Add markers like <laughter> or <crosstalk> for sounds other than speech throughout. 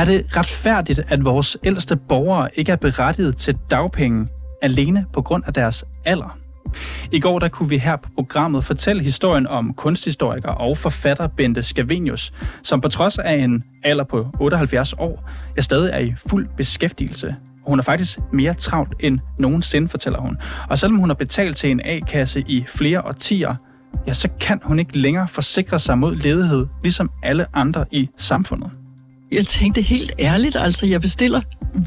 Er det retfærdigt, at vores ældste borgere ikke er berettiget til dagpenge alene på grund af deres alder? I går der kunne vi her på programmet fortælle historien om kunsthistoriker og forfatter Bente Scavenius, som på trods af en alder på 78 år, er stadig er i fuld beskæftigelse. Hun er faktisk mere travlt end nogensinde, fortæller hun. Og selvom hun har betalt til en A-kasse i flere årtier, ja, så kan hun ikke længere forsikre sig mod ledighed, ligesom alle andre i samfundet. Jeg tænkte helt ærligt, altså jeg bestiller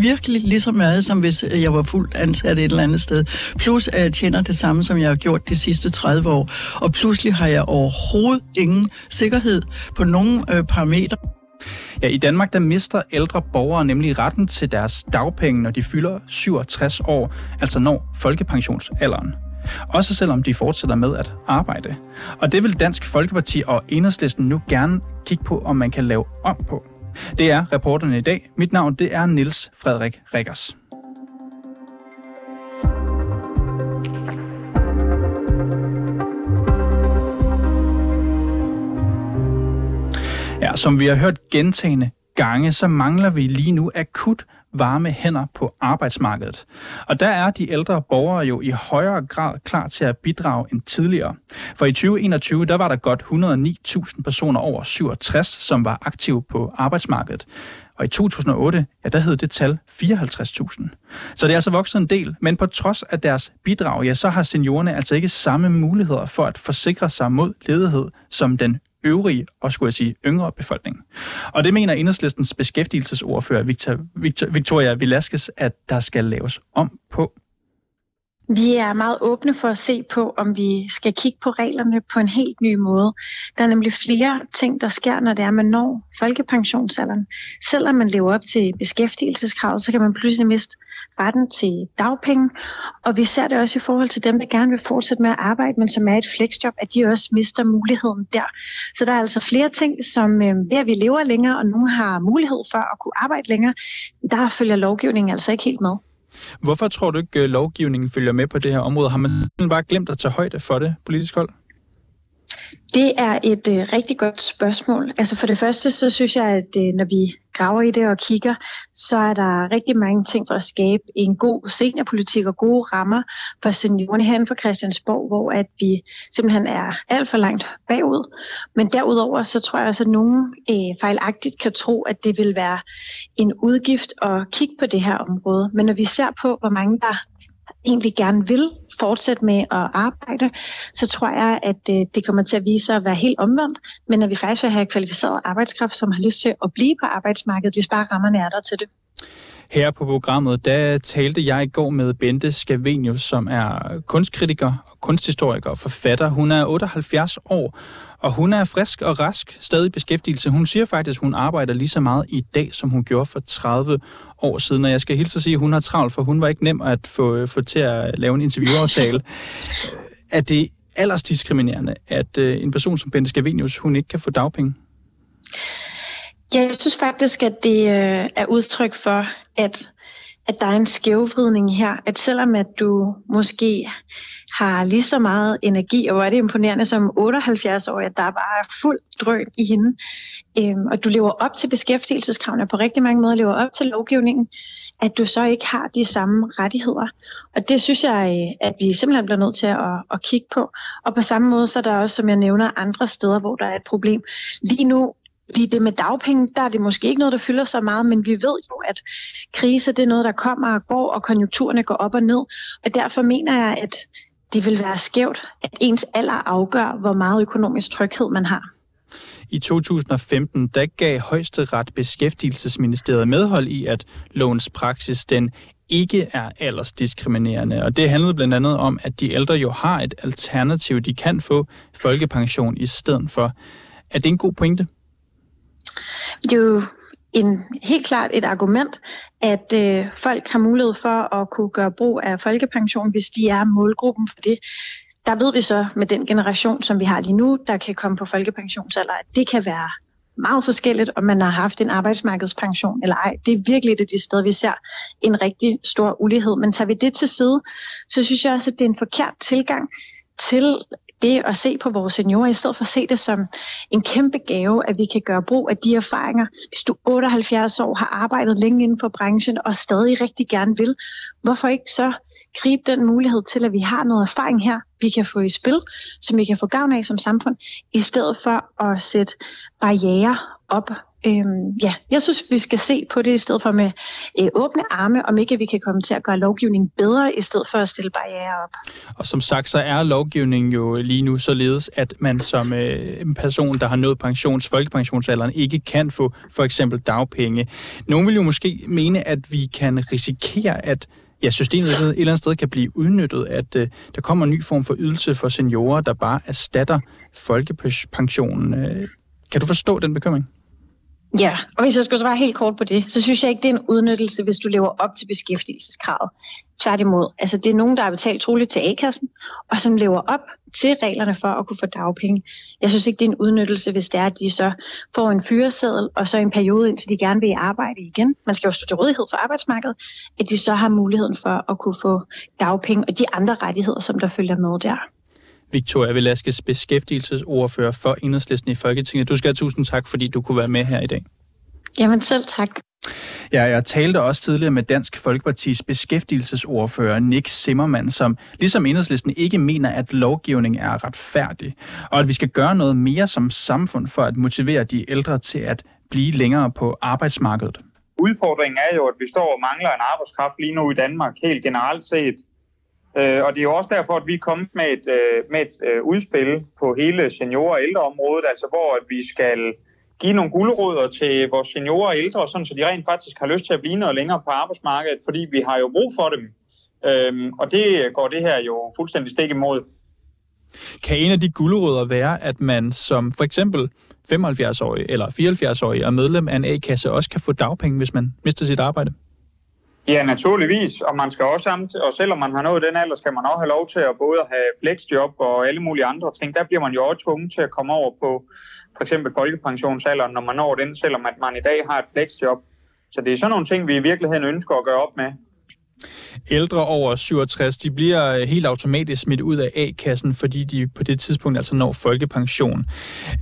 virkelig lige så meget, som hvis øh, jeg var fuldt ansat et eller andet sted. Plus at jeg tjener det samme, som jeg har gjort de sidste 30 år. Og pludselig har jeg overhovedet ingen sikkerhed på nogen øh, parametre. Ja, i Danmark der mister ældre borgere nemlig retten til deres dagpenge, når de fylder 67 år, altså når folkepensionsalderen. Også selvom de fortsætter med at arbejde. Og det vil Dansk Folkeparti og Enhedslisten nu gerne kigge på, om man kan lave om på. Det er reporterne i dag. Mit navn det er Niels Frederik Rikkers. Ja, som vi har hørt gentagende gange, så mangler vi lige nu akut varme hænder på arbejdsmarkedet. Og der er de ældre borgere jo i højere grad klar til at bidrage end tidligere. For i 2021, der var der godt 109.000 personer over 67, som var aktive på arbejdsmarkedet. Og i 2008, ja, der hed det tal 54.000. Så det er altså vokset en del, men på trods af deres bidrag, ja, så har seniorerne altså ikke samme muligheder for at forsikre sig mod ledighed som den øvrige og skulle jeg sige yngre befolkning. Og det mener enhedslistens beskæftigelsesordfører Victor, Victor, Victoria Velasquez, at der skal laves om på. Vi er meget åbne for at se på, om vi skal kigge på reglerne på en helt ny måde. Der er nemlig flere ting, der sker, når det er, man når folkepensionsalderen. Selvom man lever op til beskæftigelseskravet, så kan man pludselig miste retten til dagpenge. Og vi ser det også i forhold til dem, der gerne vil fortsætte med at arbejde, men som er et flexjob, at de også mister muligheden der. Så der er altså flere ting, som øh, ved at vi lever længere, og nu har mulighed for at kunne arbejde længere, der følger lovgivningen altså ikke helt med. Hvorfor tror du ikke, at lovgivningen følger med på det her område? Har man bare glemt at tage højde for det politisk hold? Det er et øh, rigtig godt spørgsmål. Altså for det første, så synes jeg, at øh, når vi graver i det og kigger, så er der rigtig mange ting for at skabe en god seniorpolitik og gode rammer for seniorerne herinde for Christiansborg, hvor at vi simpelthen er alt for langt bagud. Men derudover, så tror jeg også, at nogen øh, fejlagtigt kan tro, at det vil være en udgift at kigge på det her område. Men når vi ser på, hvor mange der egentlig gerne vil fortsætte med at arbejde, så tror jeg, at øh, det kommer til at vise sig at være helt omvendt, men at vi faktisk vil have kvalificeret arbejdskraft, som har lyst til at blive på arbejdsmarkedet, hvis bare rammerne er der til det. Her på programmet, der talte jeg i går med Bente Scavenius, som er kunstkritiker, kunsthistoriker og forfatter. Hun er 78 år, og hun er frisk og rask, stadig i beskæftigelse. Hun siger faktisk, at hun arbejder lige så meget i dag, som hun gjorde for 30 år siden. Og jeg skal hilse at sige, at hun har travlt, for hun var ikke nem at få, få til at lave en interviewaftale. <laughs> er det aldersdiskriminerende, at øh, en person som Bente Scavenius, hun ikke kan få dagpenge? Ja, jeg synes faktisk, at det øh, er udtryk for, at, at der er en skævvridning her. At selvom at du måske har lige så meget energi, og hvor er det imponerende som 78-årig, at der bare er fuld drøn i hende, øhm, og du lever op til beskæftigelseskravene, på rigtig mange måder lever op til lovgivningen, at du så ikke har de samme rettigheder. Og det synes jeg, øh, at vi simpelthen bliver nødt til at, at kigge på. Og på samme måde, så er der også, som jeg nævner, andre steder, hvor der er et problem. Lige nu fordi det med dagpenge, der er det måske ikke noget, der fylder så meget, men vi ved jo, at krise det er noget, der kommer og går, og konjunkturerne går op og ned. Og derfor mener jeg, at det vil være skævt, at ens alder afgør, hvor meget økonomisk tryghed man har. I 2015 der gav Højesteret Beskæftigelsesministeriet medhold i, at lovens praksis den ikke er aldersdiskriminerende. Og det handlede blandt andet om, at de ældre jo har et alternativ. De kan få folkepension i stedet for. Er det en god pointe? Det er jo en, helt klart et argument, at øh, folk har mulighed for at kunne gøre brug af folkepension, hvis de er målgruppen for det. Der ved vi så med den generation, som vi har lige nu, der kan komme på folkepensionsalder, at det kan være meget forskelligt, om man har haft en arbejdsmarkedspension eller ej. Det er virkelig det de steder, vi ser en rigtig stor ulighed. Men tager vi det til side, så synes jeg også, at det er en forkert tilgang til det at se på vores seniorer, i stedet for at se det som en kæmpe gave, at vi kan gøre brug af de erfaringer. Hvis du 78 år har arbejdet længe inden for branchen og stadig rigtig gerne vil, hvorfor ikke så gribe den mulighed til, at vi har noget erfaring her, vi kan få i spil, som vi kan få gavn af som samfund, i stedet for at sætte barriere op Øhm, ja, jeg synes, vi skal se på det i stedet for med øh, åbne arme, om ikke vi kan komme til at gøre lovgivningen bedre, i stedet for at stille barriere op. Og som sagt, så er lovgivningen jo lige nu således, at man som øh, en person, der har nået pensions, folkepensionsalderen, ikke kan få for eksempel dagpenge. Nogle vil jo måske mene, at vi kan risikere, at ja, systemet et eller andet sted kan blive udnyttet, at øh, der kommer en ny form for ydelse for seniorer, der bare erstatter folkepensionen. Øh, kan du forstå den bekymring? Ja, og hvis jeg skulle svare helt kort på det, så synes jeg ikke, det er en udnyttelse, hvis du lever op til beskæftigelseskravet. Tværtimod, altså det er nogen, der har betalt troligt til A-kassen, og som lever op til reglerne for at kunne få dagpenge. Jeg synes ikke, det er en udnyttelse, hvis det er, at de så får en fyreseddel, og så en periode, indtil de gerne vil arbejde igen. Man skal jo stå til rådighed for arbejdsmarkedet, at de så har muligheden for at kunne få dagpenge og de andre rettigheder, som der følger med der. Victoria Velasquez, beskæftigelsesordfører for Enhedslisten i Folketinget. Du skal have tusind tak, fordi du kunne være med her i dag. Jamen selv tak. Ja, jeg talte også tidligere med Dansk Folkepartis beskæftigelsesordfører Nick Zimmermann, som ligesom enhedslisten ikke mener, at lovgivning er retfærdig, og at vi skal gøre noget mere som samfund for at motivere de ældre til at blive længere på arbejdsmarkedet. Udfordringen er jo, at vi står og mangler en arbejdskraft lige nu i Danmark, helt generelt set. Øh, og det er jo også derfor, at vi er kommet med et, øh, med et øh, udspil på hele senior- og ældreområdet, altså hvor at vi skal give nogle guldråder til vores seniorer og ældre, sådan, så de rent faktisk har lyst til at blive noget længere på arbejdsmarkedet, fordi vi har jo brug for dem. Øhm, og det går det her jo fuldstændig stik imod. Kan en af de guldråder være, at man som for eksempel 75-årig eller 74-årig er medlem af en A-kasse, også kan få dagpenge, hvis man mister sit arbejde? Ja, naturligvis. Og man skal også og selvom man har nået den alder, skal man også have lov til at både have flexjob og alle mulige andre ting. Der bliver man jo også tvunget til at komme over på for eksempel folkepensionsalderen, når man når den, selvom at man i dag har et flexjob. Så det er sådan nogle ting, vi i virkeligheden ønsker at gøre op med. Ældre over 67, de bliver øh, helt automatisk smidt ud af A-kassen, fordi de på det tidspunkt altså når folkepension.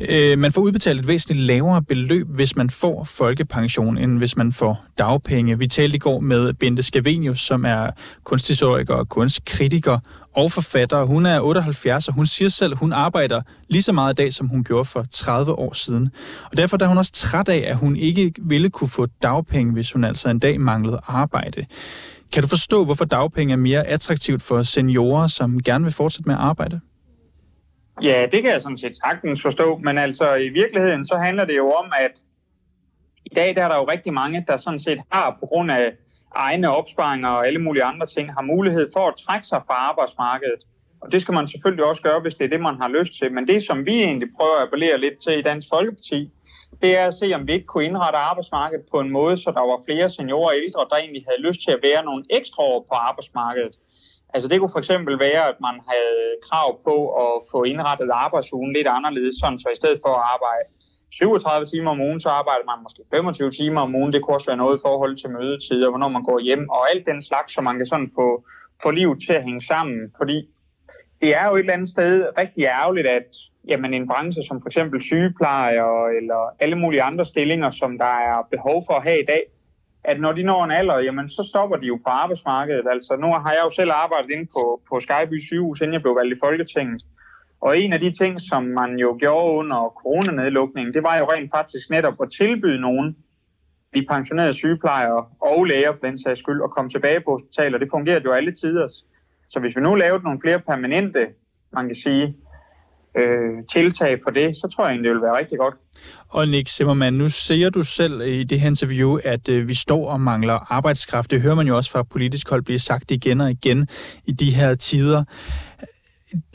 Øh, man får udbetalt et væsentligt lavere beløb, hvis man får folkepension, end hvis man får dagpenge. Vi talte i går med Bente Scavenius, som er kunsthistoriker og kunstkritiker og forfatter. Hun er 78, og hun siger selv, at hun arbejder lige så meget i dag, som hun gjorde for 30 år siden. Og derfor er hun også træt af, at hun ikke ville kunne få dagpenge, hvis hun altså en dag manglede arbejde. Kan du forstå, hvorfor dagpenge er mere attraktivt for seniorer, som gerne vil fortsætte med at arbejde? Ja, det kan jeg sådan set sagtens forstå, men altså i virkeligheden så handler det jo om, at i dag der er der jo rigtig mange, der sådan set har på grund af egne opsparinger og alle mulige andre ting, har mulighed for at trække sig fra arbejdsmarkedet. Og det skal man selvfølgelig også gøre, hvis det er det, man har lyst til. Men det, som vi egentlig prøver at appellere lidt til i Dansk Folkeparti, det er at se, om vi ikke kunne indrette arbejdsmarkedet på en måde, så der var flere seniorer og ældre, der egentlig havde lyst til at være nogle ekstra år på arbejdsmarkedet. Altså det kunne for eksempel være, at man havde krav på at få indrettet arbejdsugen lidt anderledes, sådan så i stedet for at arbejde 37 timer om ugen, så arbejder man måske 25 timer om ugen. Det kunne også være noget i forhold til mødetider, hvornår man går hjem, og alt den slags, så man kan sådan få, få livet til at hænge sammen. Fordi det er jo et eller andet sted rigtig ærgerligt, at jamen en branche som for eksempel sygeplejer eller alle mulige andre stillinger, som der er behov for at have i dag, at når de når en alder, jamen så stopper de jo på arbejdsmarkedet. Altså nu har jeg jo selv arbejdet inde på, på Skyby sygehus, inden jeg blev valgt i Folketinget. Og en af de ting, som man jo gjorde under coronanedlukningen, det var jo rent faktisk netop at tilbyde nogen, de pensionerede sygeplejere og læger for den sags skyld, at komme tilbage på hospitaler. Det fungerede jo alle tider. Så hvis vi nu lavede nogle flere permanente, man kan sige, øh, tiltag for det, så tror jeg egentlig, det vil være rigtig godt. Og Nick Zimmermann, nu ser du selv i det her interview, at øh, vi står og mangler arbejdskraft. Det hører man jo også fra politisk hold blive sagt igen og igen i de her tider.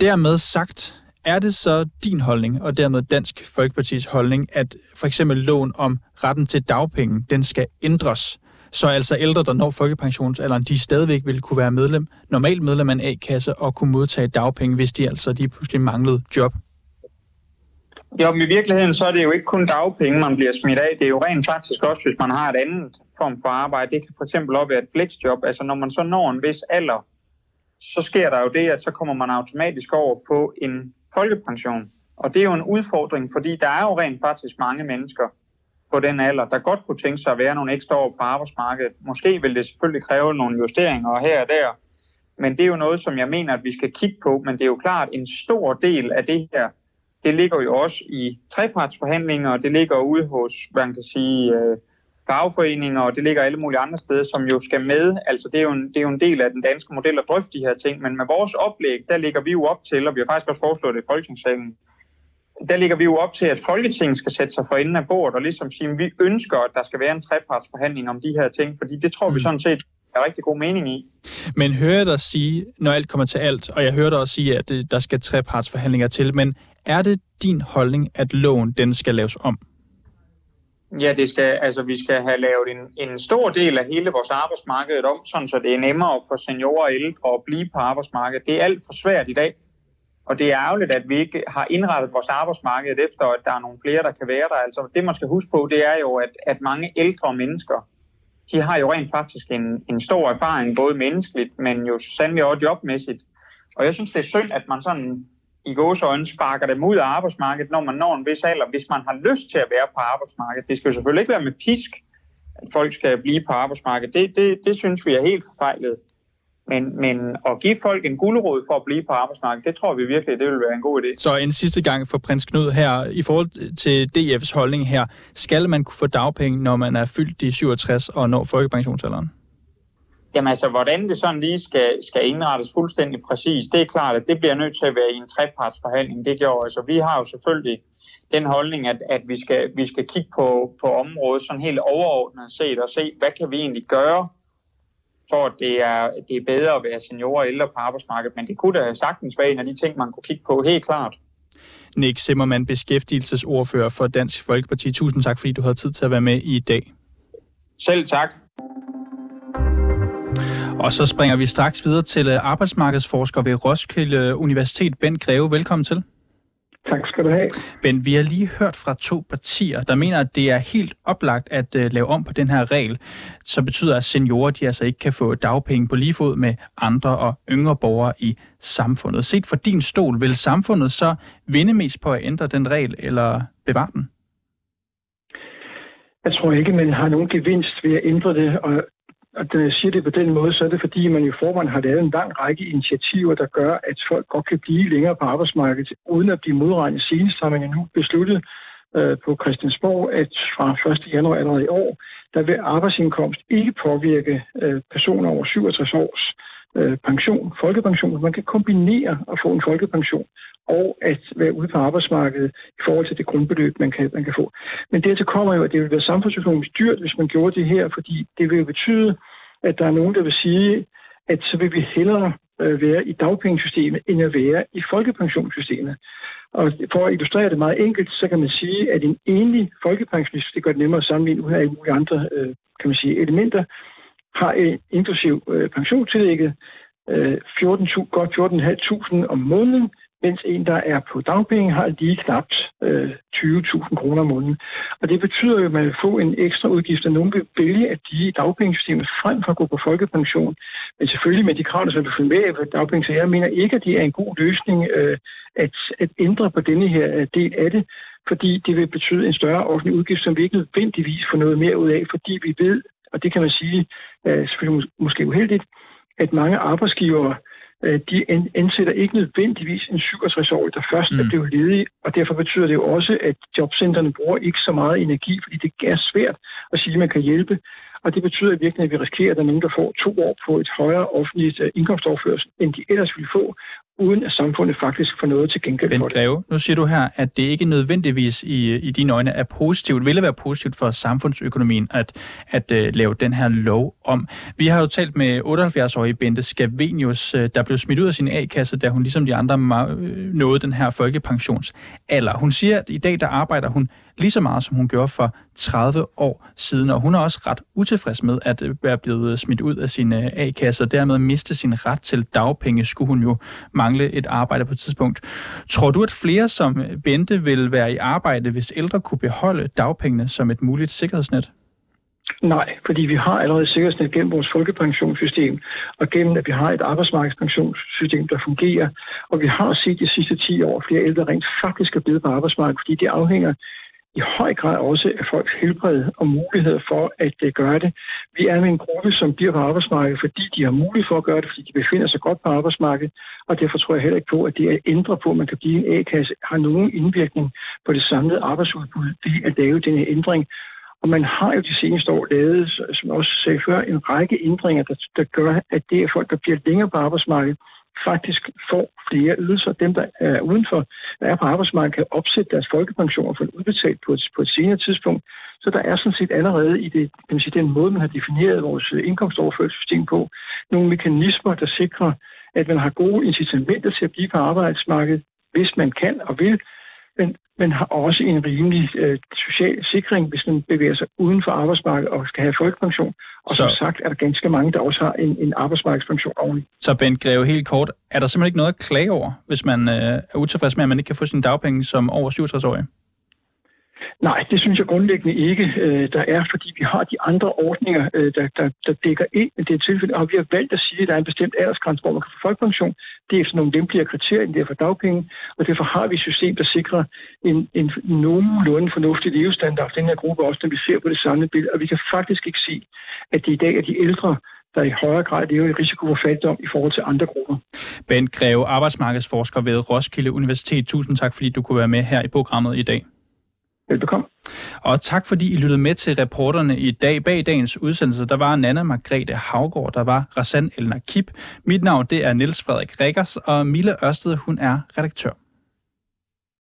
Dermed sagt, er det så din holdning, og dermed Dansk Folkepartis holdning, at for eksempel lån om retten til dagpenge, den skal ændres, så altså ældre, der når folkepensionsalderen, de stadigvæk vil kunne være medlem, normalt medlem af en A-kasse og kunne modtage dagpenge, hvis de altså de pludselig manglede job? Jo, men i virkeligheden så er det jo ikke kun dagpenge, man bliver smidt af. Det er jo rent faktisk også, hvis man har et andet form for arbejde. Det kan for eksempel op være et flexjob. Altså når man så når en vis alder, så sker der jo det, at så kommer man automatisk over på en folkepension. Og det er jo en udfordring, fordi der er jo rent faktisk mange mennesker på den alder, der godt kunne tænke sig at være nogle ekstra år på arbejdsmarkedet. Måske vil det selvfølgelig kræve nogle justeringer her og der, men det er jo noget, som jeg mener, at vi skal kigge på. Men det er jo klart, en stor del af det her, det ligger jo også i trepartsforhandlinger, og det ligger ude hos, hvad man kan sige, øh, fagforeninger, og det ligger alle mulige andre steder, som jo skal med. Altså det er, jo en, det er jo en del af den danske model at drøfte de her ting, men med vores oplæg, der ligger vi jo op til, og vi har faktisk også foreslået det i Folketingssalen, der ligger vi jo op til, at Folketinget skal sætte sig for enden af bordet og ligesom sige, at vi ønsker, at der skal være en trepartsforhandling om de her ting, fordi det tror vi mm. sådan set er rigtig god mening i. Men hører jeg dig sige, når alt kommer til alt, og jeg hører dig også sige, at der skal trepartsforhandlinger til, men er det din holdning, at loven den skal laves om? Ja, det skal, altså, vi skal have lavet en, en stor del af hele vores arbejdsmarked om, sådan så det er nemmere for seniorer og ældre at blive på arbejdsmarkedet. Det er alt for svært i dag. Og det er ærgerligt, at vi ikke har indrettet vores arbejdsmarked efter, at der er nogle flere, der kan være der. Altså det, man skal huske på, det er jo, at, at mange ældre mennesker, de har jo rent faktisk en, en stor erfaring, både menneskeligt, men jo sandelig også jobmæssigt. Og jeg synes, det er synd, at man sådan i gåsøjne sparker dem ud af arbejdsmarkedet, når man når en vis alder, hvis man har lyst til at være på arbejdsmarkedet. Det skal jo selvfølgelig ikke være med pisk, at folk skal blive på arbejdsmarkedet. Det, det, det synes vi er helt forfejlet. Men, men at give folk en guldråd for at blive på arbejdsmarkedet, det tror vi virkelig, det vil være en god idé. Så en sidste gang for prins Knud her, i forhold til DF's holdning her, skal man kunne få dagpenge, når man er fyldt de 67 og når folkepensionsalderen? Jamen altså, hvordan det sådan lige skal, skal indrettes fuldstændig præcis, det er klart, at det bliver nødt til at være i en trepartsforhandling. Det gjorde altså, vi har jo selvfølgelig den holdning, at, at vi, skal, vi skal kigge på, på området sådan helt overordnet set og se, hvad kan vi egentlig gøre for at det er, det er bedre at være seniorer og ældre på arbejdsmarkedet. Men det kunne da sagtens være en af de ting, man kunne kigge på helt klart. Nick Simmermann, beskæftigelsesordfører for Dansk Folkeparti. Tusind tak, fordi du havde tid til at være med i dag. Selv tak. Og så springer vi straks videre til øh, arbejdsmarkedsforsker ved Roskilde Universitet. Ben Greve, velkommen til. Tak skal du have. Ben, vi har lige hørt fra to partier, der mener, at det er helt oplagt at uh, lave om på den her regel, som betyder, at seniorer de altså ikke kan få dagpenge på lige fod med andre og yngre borgere i samfundet. Set fra din stol, vil samfundet så vinde mest på at ændre den regel eller bevare den? Jeg tror ikke, man har nogen gevinst ved at ændre det, og og når jeg siger det på den måde, så er det fordi, man i forvejen har lavet en lang række initiativer, der gør, at folk godt kan blive længere på arbejdsmarkedet, uden at blive modregnet. Senest har man nu besluttet øh, på Christiansborg, at fra 1. januar allerede i år, der vil arbejdsindkomst ikke påvirke øh, personer over 67 års øh, pension, folkepension. Man kan kombinere at få en folkepension og at være ude på arbejdsmarkedet i forhold til det grundbeløb, man kan, man kan få. Men dertil kommer jo, at det vil være samfundsøkonomisk dyrt, hvis man gjorde det her, fordi det vil jo betyde, at der er nogen, der vil sige, at så vil vi hellere øh, være i dagpengesystemet, end at være i folkepensionssystemet. Og for at illustrere det meget enkelt, så kan man sige, at en enlig folkepensionist, det gør det nemmere at sammenligne ud af alle mulige andre øh, kan man sige, elementer, har en inklusiv øh, pensionstillægget 14, øh, godt 14.500 om måneden, mens en, der er på dagpenge, har lige knapt øh, 20.000 kroner om måneden. Og det betyder jo, at man vil få en ekstra udgift, og nogen vil vælge at de i dagpengesystemet frem for at gå på folkepension. Men selvfølgelig med de krav, der skal følge med på dagpenge, så jeg mener ikke, at det er en god løsning øh, at, at ændre på denne her øh, del af det, fordi det vil betyde en større offentlig udgift, som vi ikke nødvendigvis får noget mere ud af, fordi vi ved, og det kan man sige øh, selvfølgelig måske uheldigt, at mange arbejdsgivere Øh, de ansætter ikke nødvendigvis en 67-årig, der først mm. er blevet ledig, og derfor betyder det jo også, at jobcentrene bruger ikke så meget energi, fordi det er svært at sige, at man kan hjælpe. Og det betyder virkelig, at vi risikerer, at der er nogen, der får to år på et højere offentligt øh, indkomstoverførsel, end de ellers ville få, uden at samfundet faktisk får noget til gengæld ben for det. Greve, nu siger du her, at det ikke nødvendigvis i, i dine øjne er positivt, ville være positivt for samfundsøkonomien at, at uh, lave den her lov om. Vi har jo talt med 78-årige Bente Skavenius, uh, der blev smidt ud af sin A-kasse, da hun ligesom de andre nåede den her folkepensionsalder. Hun siger, at i dag der arbejder hun lige så meget, som hun gjorde for 30 år siden. Og hun er også ret utilfreds med at være blevet smidt ud af sin øh, A-kasse, og dermed miste sin ret til dagpenge, skulle hun jo mangle et arbejde på et tidspunkt. Tror du, at flere som Bente vil være i arbejde, hvis ældre kunne beholde dagpengene som et muligt sikkerhedsnet? Nej, fordi vi har allerede sikkerhedsnet gennem vores folkepensionssystem, og gennem at vi har et arbejdsmarkedspensionssystem, der fungerer. Og vi har set de sidste 10 år, flere ældre rent faktisk er blevet på arbejdsmarkedet, fordi det afhænger i høj grad også af folks helbred og mulighed for at uh, gøre det. Vi er med en gruppe, som bliver på arbejdsmarkedet, fordi de har mulighed for at gøre det, fordi de befinder sig godt på arbejdsmarkedet, og derfor tror jeg heller ikke på, at det at ændre på, at man kan blive en A-kasse, har nogen indvirkning på det samlede arbejdsudbud ved at lave den her ændring. Og man har jo de seneste år lavet, som jeg også sagde før, en række ændringer, der, der gør, at det er folk, der bliver længere på arbejdsmarkedet, faktisk får flere ydelser. Dem, der er udenfor, der er på arbejdsmarkedet, kan opsætte deres folkepension og få udbetalt på et, på et senere tidspunkt. Så der er sådan set allerede i det, kan man sige, den måde, man har defineret vores indkomstoverførselssystem på, nogle mekanismer, der sikrer, at man har gode incitamenter til at blive på arbejdsmarkedet, hvis man kan og vil, men man har også en rimelig øh, social sikring, hvis man bevæger sig uden for arbejdsmarkedet og skal have folkepension. Og så. som sagt er der ganske mange, der også har en, en arbejdsmarkedspension oveni. Så Bent Greve, helt kort, er der simpelthen ikke noget at klage over, hvis man øh, er utilfreds med, at man ikke kan få sin dagpenge som over 67-årig? Nej, det synes jeg grundlæggende ikke, øh, der er, fordi vi har de andre ordninger, øh, der, der, der dækker ind i det tilfælde, og vi har valgt at sige, at der er en bestemt aldersgrænse, hvor man kan få folkepension. Det er efter nogle lempeligere kriterier, end det er for dagpenge, og derfor har vi et system, der sikrer en, en nogenlunde fornuftig levestandard for den her gruppe, også når vi ser på det samlede billede, og vi kan faktisk ikke se, at det i dag er de ældre, der i højere grad lever i risiko for fattigdom i forhold til andre grupper. Bent Greve, arbejdsmarkedsforsker ved Roskilde Universitet. Tusind tak, fordi du kunne være med her i programmet i dag. Velbekomme. Og tak fordi I lyttede med til reporterne i dag. Bag dagens udsendelse, der var Nana Margrethe Havgård, der var Rassan Elner Kip. Mit navn det er Niels Frederik Rikkers, og Mille Ørsted, hun er redaktør.